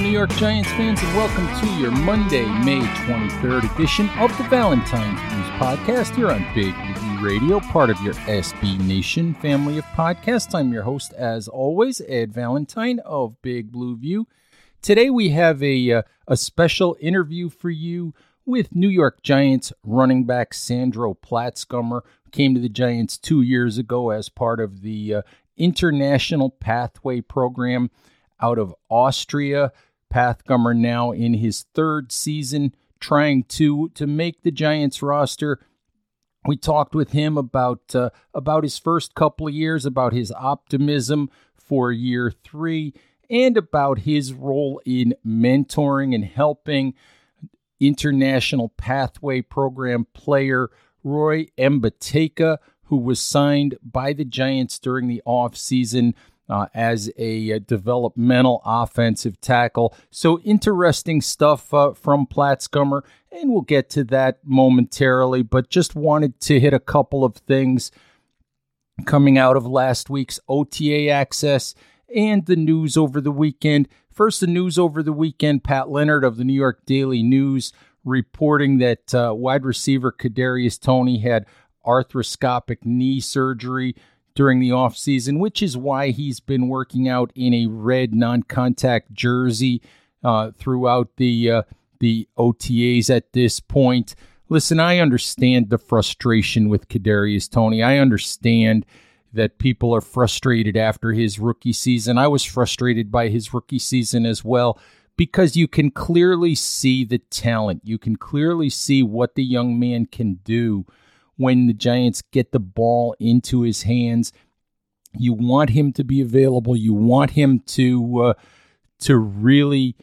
New York Giants fans, and welcome to your Monday, May 23rd edition of the Valentine's Views Podcast here on Big Blue Radio, part of your SB Nation family of podcasts. I'm your host, as always, Ed Valentine of Big Blue View. Today we have a, uh, a special interview for you with New York Giants running back Sandro Platzgummer, who came to the Giants two years ago as part of the uh, International Pathway Program out of Austria. Platzgummer now in his third season trying to to make the Giants roster. We talked with him about uh, about his first couple of years, about his optimism for year 3 and about his role in mentoring and helping international pathway program player Roy Mbaeteka, who was signed by the Giants during the offseason uh, as a, a, developmental offensive tackle. So interesting stuff uh, from Platzgummer, and we'll get to that momentarily. But just wanted to hit a couple of things coming out of last week's OTA access and the news over the weekend. First, the news over the weekend: Pat Leonard of the New York Daily News reporting that uh, wide receiver Kadarius Toney had arthroscopic knee surgery during the offseason, which is why he's been working out in a red non-contact jersey uh, throughout the uh, the OTAs at this point. Listen, I understand the frustration with Kadarius Toney. I understand that people are frustrated after his rookie season. I was frustrated by his rookie season as well because you can clearly see the talent. You can clearly see what the young man can do when the Giants get the ball into his hands. You want him to be available. You want him to uh, to really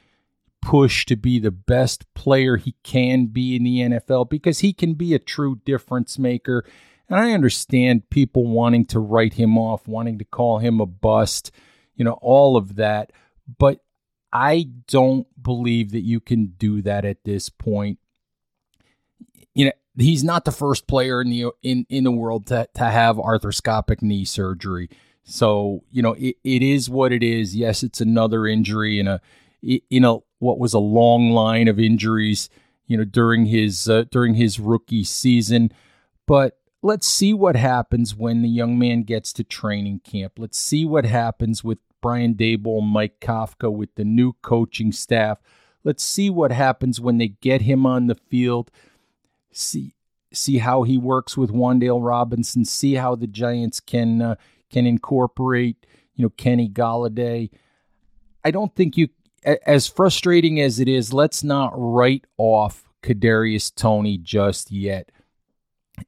push to be the best player he can be in the NFL because he can be a true difference maker. And I understand people wanting to write him off, wanting to call him a bust, you know, all of that. But I don't believe that you can do that at this point. You know, he's not the first player in the in in the world to to have arthroscopic knee surgery. So you know it, it is what it is. Yes, it's another injury in a in a what was a long line of injuries. You know during his uh, during his rookie season, but let's see what happens when the young man gets to training camp. Let's see what happens with Brian Daboll, Mike Kafka, with the new coaching staff. Let's see what happens when they get him on the field see see how he works with Wan'Dale Robinson, see how the Giants can uh, can incorporate, you know, Kenny Golladay. I don't think you as frustrating as it is, let's not write off Kadarius Toney just yet.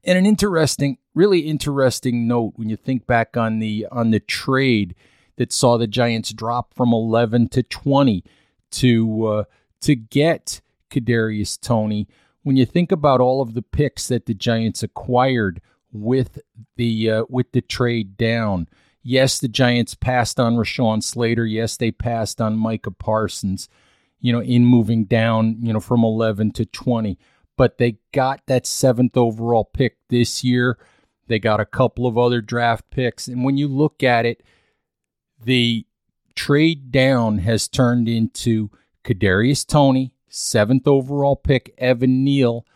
And an interesting, really interesting note when you think back on the on the trade that saw the Giants drop from 11 to 20 to uh, to get Kadarius Toney when you think about all of the picks that the Giants acquired with the uh, with the trade down, yes, the Giants passed on Rashawn Slater. Yes, they passed on Micah Parsons. You know, in moving down, you know, from eleven to twenty, but they got that seventh overall pick this year. They got a couple of other draft picks, and when you look at it, the trade down has turned into Kadarius Toney, seventh overall pick, Evan Neal,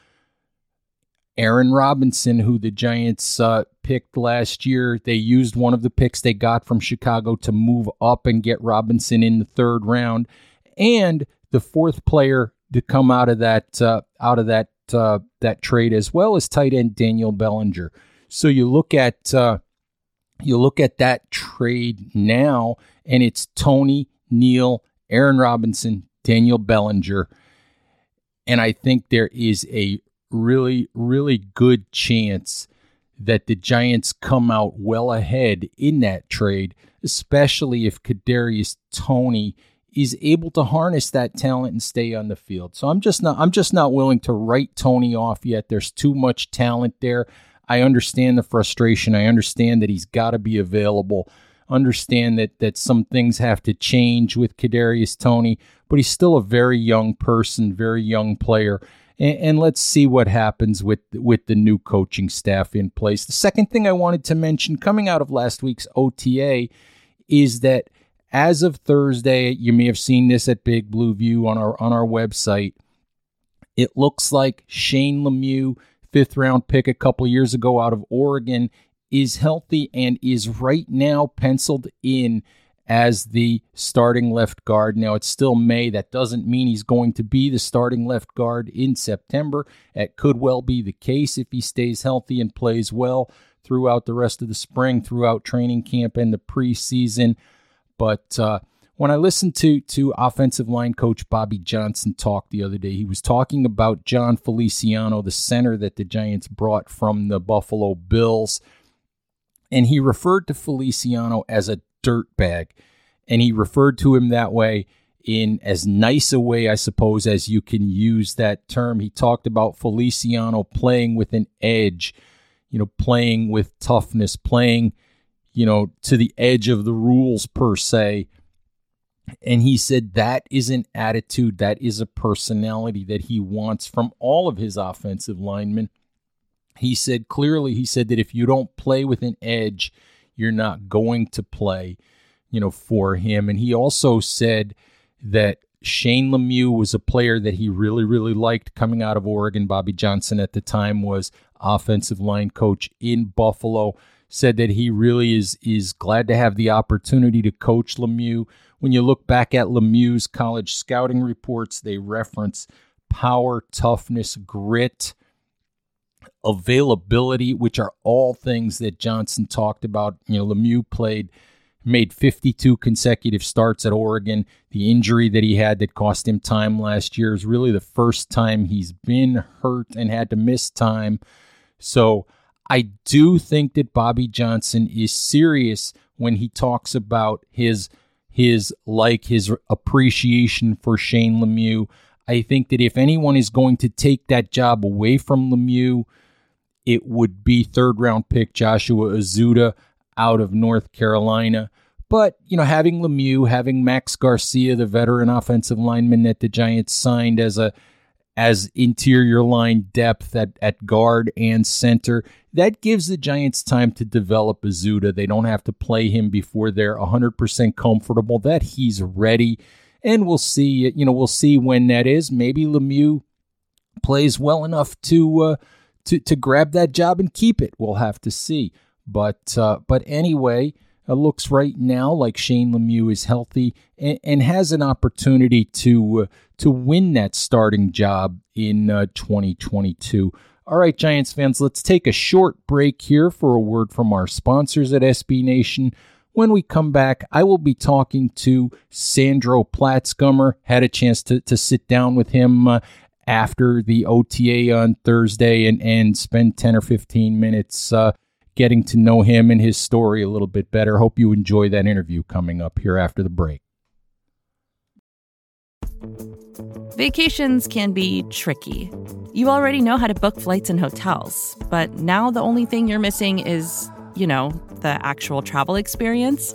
Aaron Robinson, who the Giants uh, picked last year. They used one of the picks they got from Chicago to move up and get Robinson in the third round, and the fourth player to come out of that uh, out of that uh, that trade as well as tight end Daniel Bellinger. So you look at uh, you look at that trade now, and it's Toney Neal, Aaron Robinson, Daniel Bellinger, and I think there is a really really good chance that the Giants come out well ahead in that trade, especially if Kadarius Toney is able to harness that talent and stay on the field. So I'm just not I'm just not willing to write Toney off yet. There's too much talent there. I understand the frustration. I understand that he's got to be available. Understand that that some things have to change with Kadarius Toney, but he's still a very young person, very young player. And, and let's see what happens with with the new coaching staff in place. The second thing I wanted to mention coming out of last week's OTA is that as of Thursday, you may have seen this at Big Blue View on our on our website. It looks like Shane Lemieux, fifth round pick a couple years ago out of Oregon, is healthy and is right now penciled in as the starting left guard. Now it's still May. That doesn't mean he's going to be the starting left guard in September. It could well be the case if he stays healthy and plays well throughout the rest of the spring, throughout training camp and the preseason. But uh, when I listened to to offensive line coach Bobby Johnson talk the other day, he was talking about Jon Feliciano, the center that the Giants brought from the Buffalo Bills, and he referred to Feliciano as a dirtbag, and he referred to him that way in as nice a way, I suppose, as you can use that term. He talked about Feliciano playing with an edge, you know, playing with toughness, playing you know, to the edge of the rules per se. And he said that is an attitude, that is a personality that he wants from all of his offensive linemen. He said clearly, he said that if you don't play with an edge, you're not going to play, you know, for him. And he also said that Shane Lemieux was a player that he really, really liked coming out of Oregon. Bobby Johnson at the time was offensive line coach in Buffalo said that he really is is glad to have the opportunity to coach Lemieux. When you look back at Lemieux's college scouting reports, they reference power, toughness, grit, availability, which are all things that Johnson talked about. You know, Lemieux played made 52 consecutive starts at Oregon. The injury that he had that cost him time last year is really the first time he's been hurt and had to miss time. So I do think that Bobby Johnson is serious when he talks about his his like his appreciation for Shane Lemieux. I think that if anyone is going to take that job away from Lemieux, it would be third round pick Joshua Ezeudu out of North Carolina. But, you know, having Lemieux, having Max Garcia, the veteran offensive lineman that the Giants signed as a as interior line depth at, at guard and center. That gives the Giants time to develop Ezeudu. They don't have to play him before they're 100% comfortable that he's ready. And we'll see, you know, we'll see when that is. Maybe Lemieux plays well enough to uh, to to grab that job and keep it. We'll have to see. But uh, but anyway, it looks right now like Shane Lemieux is healthy and, and has an opportunity to uh, to win that starting job in uh, 2022. All right, Giants fans, let's take a short break here for a word from our sponsors at SB Nation. When we come back, I will be talking to Sandro Platzgummer. Had a chance to, to sit down with him uh, after the OTA on Thursday and, and spend 10 or 15 minutes uh, getting to know him and his story a little bit better. Hope you enjoy that interview coming up here after the break. Vacations can be tricky. You already know how to book flights and hotels, but now the only thing you're missing is, you know, the actual travel experience.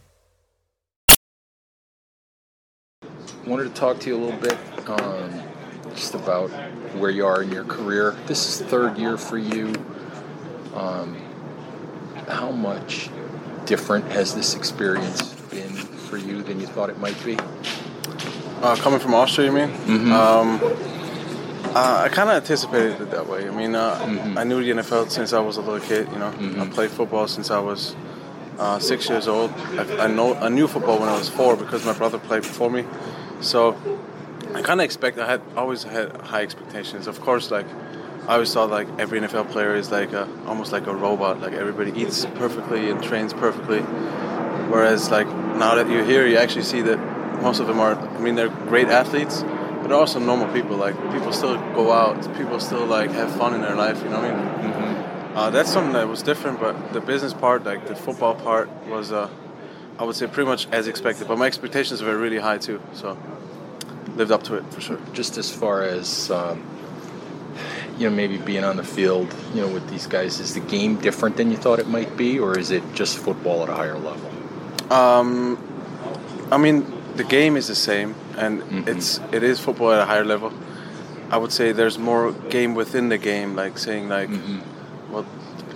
Wanted to talk to you a little bit um, just about where you are in your career. This is third year for you. Um, how much different has this experience been for you than you thought it might be? Uh, coming from Austria, you mean? Mm-hmm. Um, uh, I kind of anticipated it that way. I mean, uh, Mhm. I knew the NFL since I was a little kid. You know, I Mhm. played football since I was uh, six years old. I, I know I knew football when I was four because my brother played before me. So I kind of expect. I had always had high expectations. Of course, like I always thought like every NFL player is like a, almost like a robot. Like everybody eats perfectly and trains perfectly. Whereas like now that you're here, you actually see that most of them are. I mean, they're great athletes, but they're also normal people. Like people still go out. People still like have fun in their life. You know what I mean? Mm-hmm. Uh, that's something that was different, but the business part, like the football part, was, uh, I would say, pretty much as expected. But my expectations were really high too, so lived up to it for sure. Just as far as um, you know, maybe being on the field, you know, with these guys, is the game different than you thought it might be, or is it just football at a higher level? Um, I mean, the game is the same, and Mhm. it's it is football at a higher level. I would say there's more game within the game, like saying like, Mhm. well,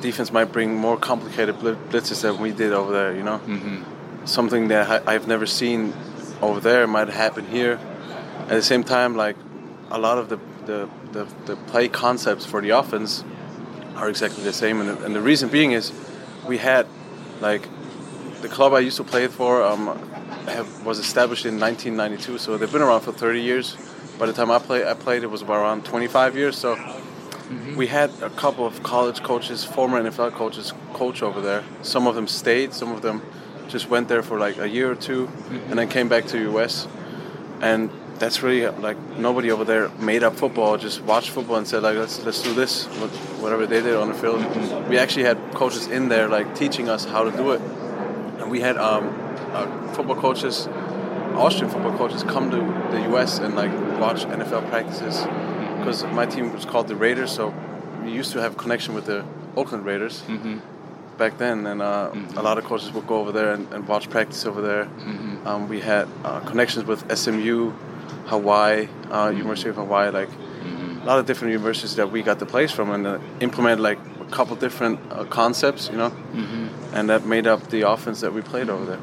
defense might bring more complicated bl- blitzes than we did over there. You know, Mm-hmm. Something that I've never seen over there might happen here. At the same time, like a lot of the the, the, the play concepts for the offense are exactly the same, and the, and the reason being is we had like the club I used to play for um, have, was established in 1992, so they've been around for 30 years. By the time I played, I played it was about around 25 years. So we had a couple of college coaches, former NFL coaches, coach over there. Some of them stayed, some of them just went there for like a year or 2 and then came back to the US. And that's really like nobody over there made up football, just watched football and said like let's let's do this, wh- whatever they did on the field. We actually had coaches in there like teaching us how to do it, and we had um, uh, football coaches, Austrian football coaches, come to the U.S. and like watch NFL practices because my team was called the Raiders, so we used to have connection with the Oakland Raiders Mm-hmm. Back then, and uh, a lot of coaches would go over there and, and watch practice over there. Mm-hmm. Um, we had uh, connections with SMU, Hawaii, uh, University of Hawaii, like Mm-hmm. a lot of different universities that we got the place from, and uh, implement like a couple different uh, concepts, you know, Mm-hmm. and that made up the offense that we played over there.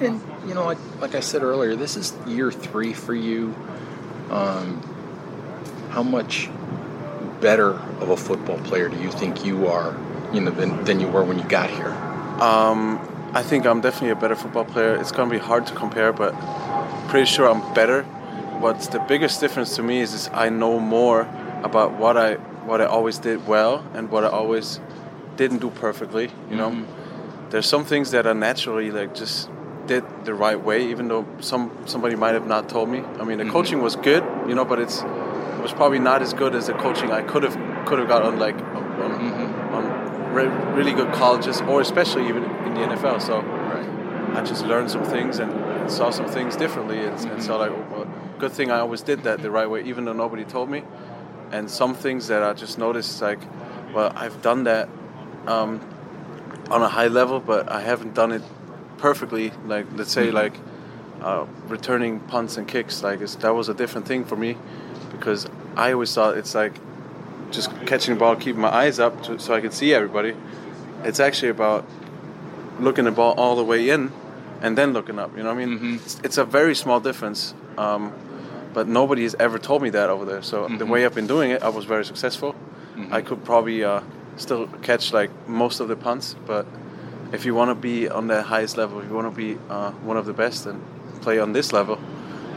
And you know, like, like I said earlier, this is year three for you. Um, how much better of a football player do you think you are, you know, than, than you were when you got here? Um, I think I'm definitely a better football player. It's gonna be hard to compare, but pretty sure I'm better. What's the biggest difference to me is, is I know more about what I what I always did well and what I always didn't do perfectly. You know, mm-hmm. there's some things that are naturally like just did the right way, even though some somebody might have not told me. I mean, the mm-hmm. coaching was good, you know, but it's it was probably not as good as the coaching I could have could have got on like on, on mm-hmm. Re- really good colleges or especially even in the NFL. So Right. I just learned some things and saw some things differently, and, and saw like, well, good thing I always did that the right way, even though nobody told me. And some things that I just noticed, like, well, I've done that um, on a high level, but I haven't done it perfectly. Like, let's say, like, uh, returning punts and kicks, like, it's, that was a different thing for me because I always thought it's like just catching the ball, keeping my eyes up to, so I can see everybody. It's actually about looking the ball all the way in and then looking up. You know what I mean? Mhm. It's, it's a very small difference, um, but nobody has ever told me that over there. So the Mhm. way I've been doing it, I was very successful. Mhm. I could probably uh, still catch like most of the punts, but if you want to be on the highest level, if you want to be uh, one of the best and play on this level,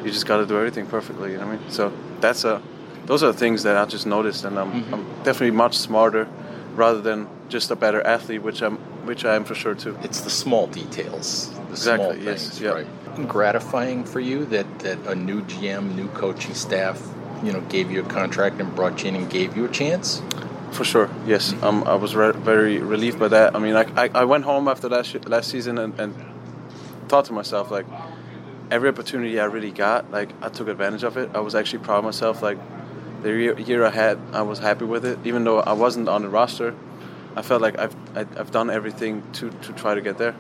you just got to do everything perfectly. You know what I mean? So that's a those are the things that I just noticed, and I'm, Mhm. I'm definitely much smarter rather than just a better athlete, which I'm which I am for sure too. It's the small details, the Exactly, small yes, things, yeah. right? Gratifying for you that that a new GM, new coaching staff, you know, gave you a contract and brought you in and gave you a chance. For sure, yes. Um, I was re- very relieved by that. I mean, like, I, I went home after last sh- last season and, and thought to myself, like, every opportunity I really got, like, I took advantage of it. I was actually proud of myself. Like, the year, year I had, I was happy with it. Even though I wasn't on the roster, I felt like I've I, I've done everything to, to try to get there.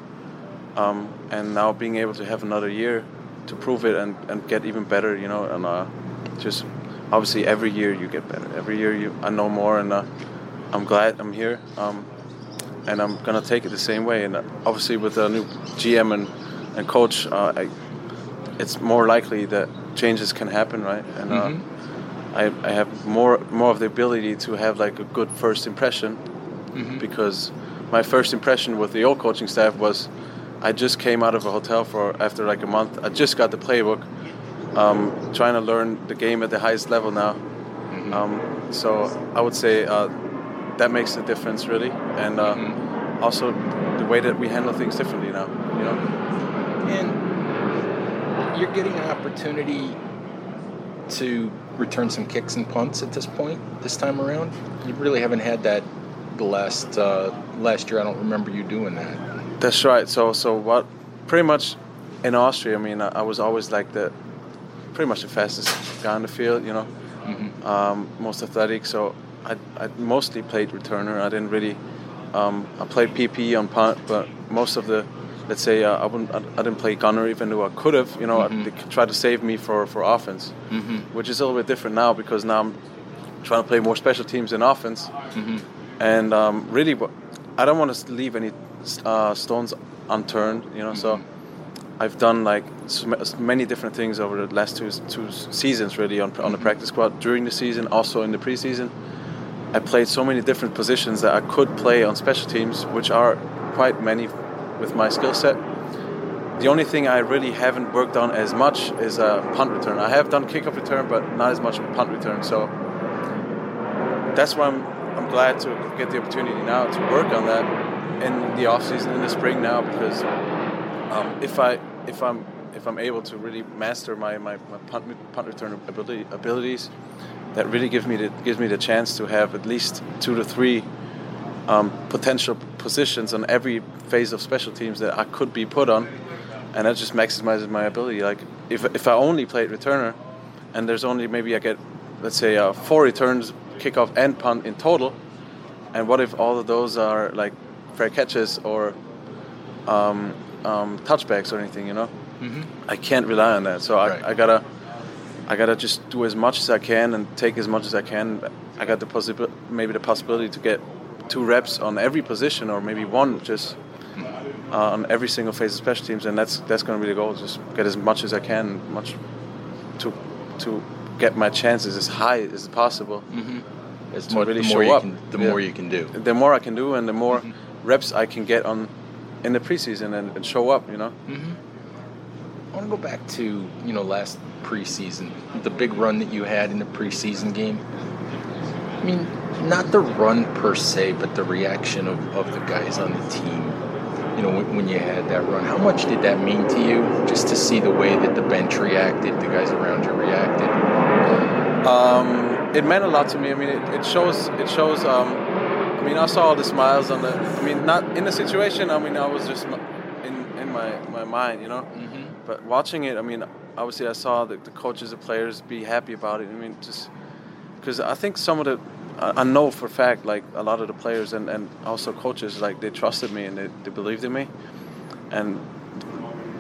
Um, and now being able to have another year to prove it and, and get even better, you know, and uh, just obviously every year you get better. Every year you I know more, and uh, I'm glad I'm here. Um, and I'm gonna take it the same way. And uh, obviously with a new GM and and coach, uh, I, it's more likely that changes can happen, right? And uh, I, I have more more of the ability to have like a good first impression because my first impression with the old coaching staff was I just came out of a hotel for after like a month. I just got the playbook, um, trying to learn the game at the highest level now. Um, so I would say uh, that makes a difference really, and uh, also the way that we handle things differently now. You know, And you're getting an opportunity to return some kicks and punts at this point, this time around. You really haven't had that the last uh, last year. I don't remember you doing that. That's right. So so what? Pretty much in Austria. I mean, I, I was always like the pretty much the fastest guy on the field. You know, um, most athletic. So I, I mostly played returner. I didn't really. Um, I played PP on punt, but most of the, let's say, uh, I wouldn't. I, I didn't play gunner, even though I could have. You know, they tried to save me for for offense, which is a little bit different now because now I'm trying to play more special teams in offense. And um, really, I don't want to leave any uh, stones unturned. You know, so I've done like so ma- so many different things over the last two two seasons, really, on on the practice squad during the season, also in the preseason. I played so many different positions that I could play on special teams, which are quite many with my skill set. The only thing I really haven't worked on as much is uh, punt return. I have done kickoff return, but not as much punt return. So that's why I'm, I'm glad to get the opportunity now to work on that in the off season in the spring now because um, if I if I'm if I'm able to really master my, my, my punt, punt return ability, abilities, that really gives me the gives me the chance to have at least two to three um, potential positions on every phase of special teams that I could be put on, and that just maximizes my ability. Like if if I only played returner, and there's only maybe I get let's say uh, four returns, kickoff and punt in total, and what if all of those are like fair catches or um, um, touchbacks or anything? You know, I can't rely on that. So Right. I, I gotta. I gotta just do as much as I can and take as much as I can. I got the possibility, maybe the possibility to get two reps on every position, or maybe one just uh, on every single phase of special teams, and that's that's going to be the goal. Just get as much as I can, much to to get my chances as high as possible. As To much, really the more show you up. can, the Yeah. more you can do. The more I can do, and the more mm-hmm. reps I can get on in the preseason and, and show up. You know. Mm-hmm. I want to go back to you know last preseason, the big run that you had in the preseason game. I mean, not the run per se, but the reaction of, of the guys on the team. You know, when, when you had that run, how much did that mean to you? Just to see the way that the bench reacted, the guys around you reacted. Um, it meant a lot to me. I mean, it, it shows. It shows. Um, I mean, I saw all the smiles on the. I mean, not in the situation. I mean, I was just in in my my mind, you know. But watching it, I mean, obviously, I saw the, the coaches, the players be happy about it. I mean, just because I think some of the. I know for a fact, like a lot of the players and, and also coaches, like they trusted me and they, they believed in me, and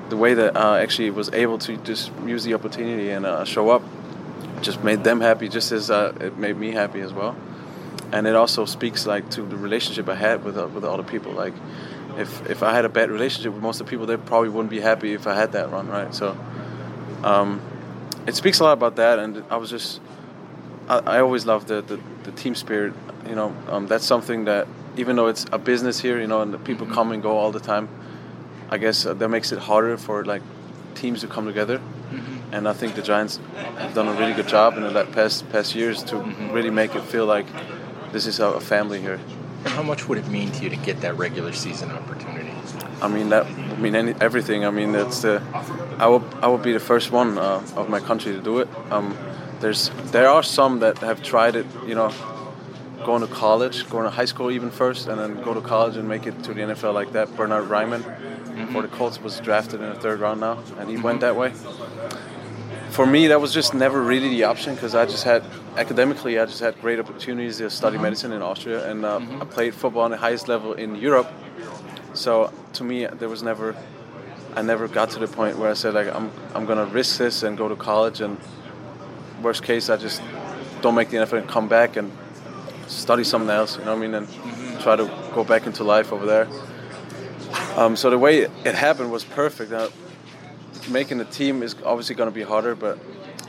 the way that I actually was able to just use the opportunity and uh, show up just made them happy just as uh, it made me happy as well. And it also speaks like to the relationship I had with uh, with other people. Like if if I had a bad relationship with most of the people they probably wouldn't be happy if I had that run right? So um, it speaks a lot about that. And I was just I, I always love the, the, the team spirit you know um, that's something that even though it's a business here you know and the people come and go all the time I guess uh, that makes it harder for like teams to come together. And I think the Giants have done a really good job in the past past years to really make it feel like this is a family here. And how much would it mean to you to get that regular season opportunity? I mean that would mean any, everything. I mean that's the I will I will be the first one uh, of my country to do it. Um, there's there are some that have tried it. You know, going to college, going to high school even first, and then go to college and make it to the NFL like that. Bernard Raimann mm-hmm. for the Colts was drafted in the third round now, and he mm-hmm. went that way. For me, that was just never really the option because I just had academically, I just had great opportunities to study mm-hmm. medicine in Austria, and uh, mm-hmm. I played football on the highest level in Europe. So to me, there was never, I never got to the point where I said like I'm I'm gonna risk this and go to college, and worst case, I just don't make the NFL and come back and study something else, you know what I mean, and mm-hmm. try to go back into life over there. Um, so the way it happened was perfect. Now, making the team is obviously going to be harder, but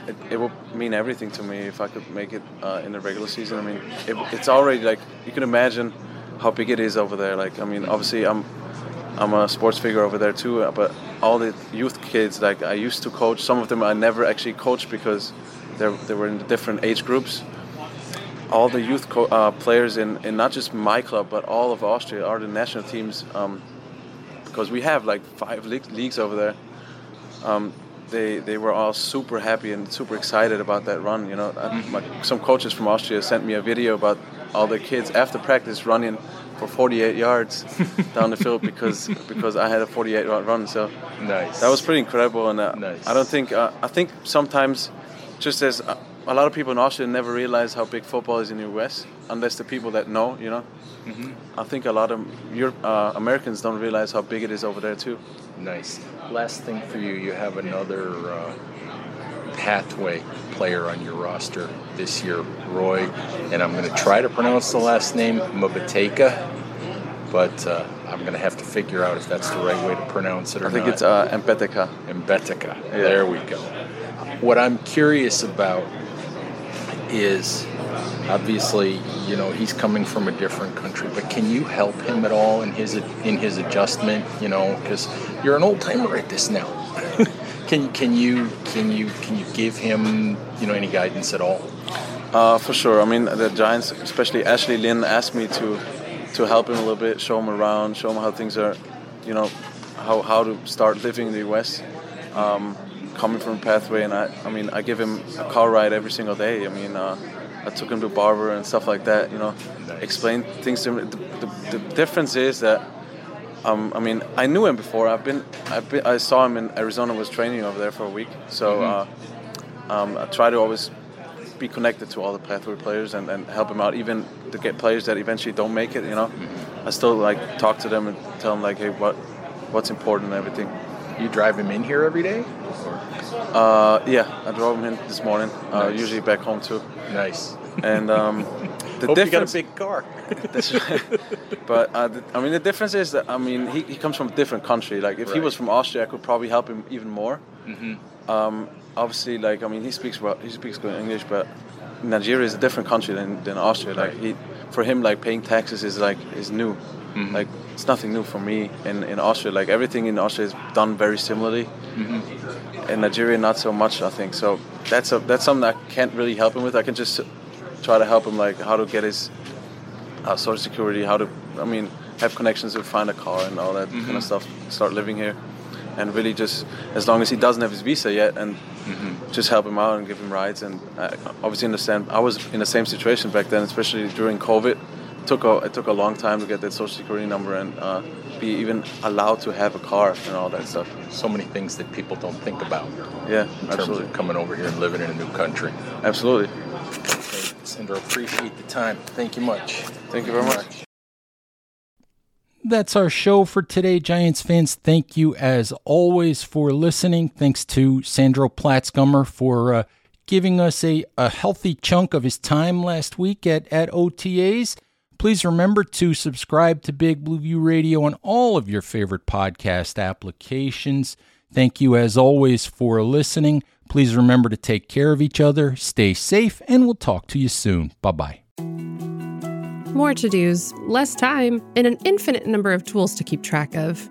it, it will mean everything to me if I could make it uh, in the regular season. I mean, it, it's already like you can imagine how big it is over there. Like, I mean, obviously I'm I'm a sports figure over there too, but all the youth kids like I used to coach, some of them I never actually coached because they they were in different age groups all the youth co- uh, players in, in not just my club but all of Austria are the national teams um, because we have like five le- leagues over there. Um, they they were all super happy and super excited about that run. You know, mm-hmm. my, some coaches from Austria sent me a video about all the kids after practice running for 48 yards down the field because because I had a 48 yard run. So nice. That was pretty incredible, and uh, nice. I don't think uh, I think sometimes just as uh, a lot of people in Austria never realize how big football is in the US unless the people that know, you know. Mm-hmm. I think a lot of Europe, uh, Americans don't realize how big it is over there too. Nice. Last thing for you, you have another uh, pathway player on your roster this year, Roy, and I'm going to try to pronounce the last name, Mabateka, but uh, I'm going to have to figure out if that's the right way to pronounce it or not. I think not. it's uh. Mbaeteka. Yeah. There we go. What I'm curious about is obviously you know he's coming from a different country but can you help him at all in his in his adjustment you know? Because you're an old timer at this now. Can can you can you can you give him you know any guidance at all? Uh, for sure. I mean the giants especially ashley lynn asked me to to help him a little bit show him around show him how things are you know how, how to start living in the us um, coming from pathway and I, I mean I give him a car ride every single day. I mean uh, I took him to barber and stuff like that you know explain things to him. The, the, the difference is that um, I mean I knew him before. I've been, I've been I saw him in Arizona was training over there for a week. So mm-hmm. uh, um, I try to always be connected to all the pathway players and, and help them out even to get players that eventually don't make it you know. Mm-hmm. I still like talk to them and tell them like hey what what's important and everything you drive him in here every day uh, yeah, I drove him in this morning. Uh, nice. Usually back home too. Nice. And um, the Hope difference. You got a big car. but uh, the, I mean, the difference is that I mean he, he comes from a different country. Like if right. he was from Austria, I could probably help him even more. Mm-hmm. Um, obviously, like I mean, he speaks well. He speaks good English, but Nigeria is a different country than, than Austria. Like he, for him, like paying taxes is like is new. Mm-hmm. Like it's nothing new for me in, in Austria. Like everything in Austria is done very similarly. Mm-hmm. In Nigeria, not so much. I think so. That's a that's something I can't really help him with. I can just try to help him like how to get his uh, social security, how to I mean have connections to find a car and all that mm-hmm. kind of stuff. Start living here, and really just as long as he doesn't have his visa yet, and mm-hmm. just help him out and give him rides. And I obviously understand. I was in the same situation back then, especially during COVID took a it took a long time to get that social security number and uh, be even allowed to have a car and all that stuff. So many things that people don't think about. Yeah, in absolutely. of coming over here and living in a new country. Absolutely. Okay, Sandro, appreciate the time. Thank you much. Thank you very much. That's our show for today, Giants fans. Thank you, as always, for listening. Thanks to Sandro Platzgummer for uh, giving us a, a healthy chunk of his time last week at, at OTAs. Please remember to subscribe to Big Blue View Radio on all of your favorite podcast applications. Thank you, as always, for listening. Please remember to take care of each other, stay safe, and we'll talk to you soon. Bye bye. More to dos, less time, and an infinite number of tools to keep track of.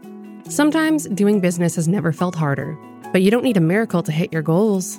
Sometimes doing business has never felt harder, but you don't need a miracle to hit your goals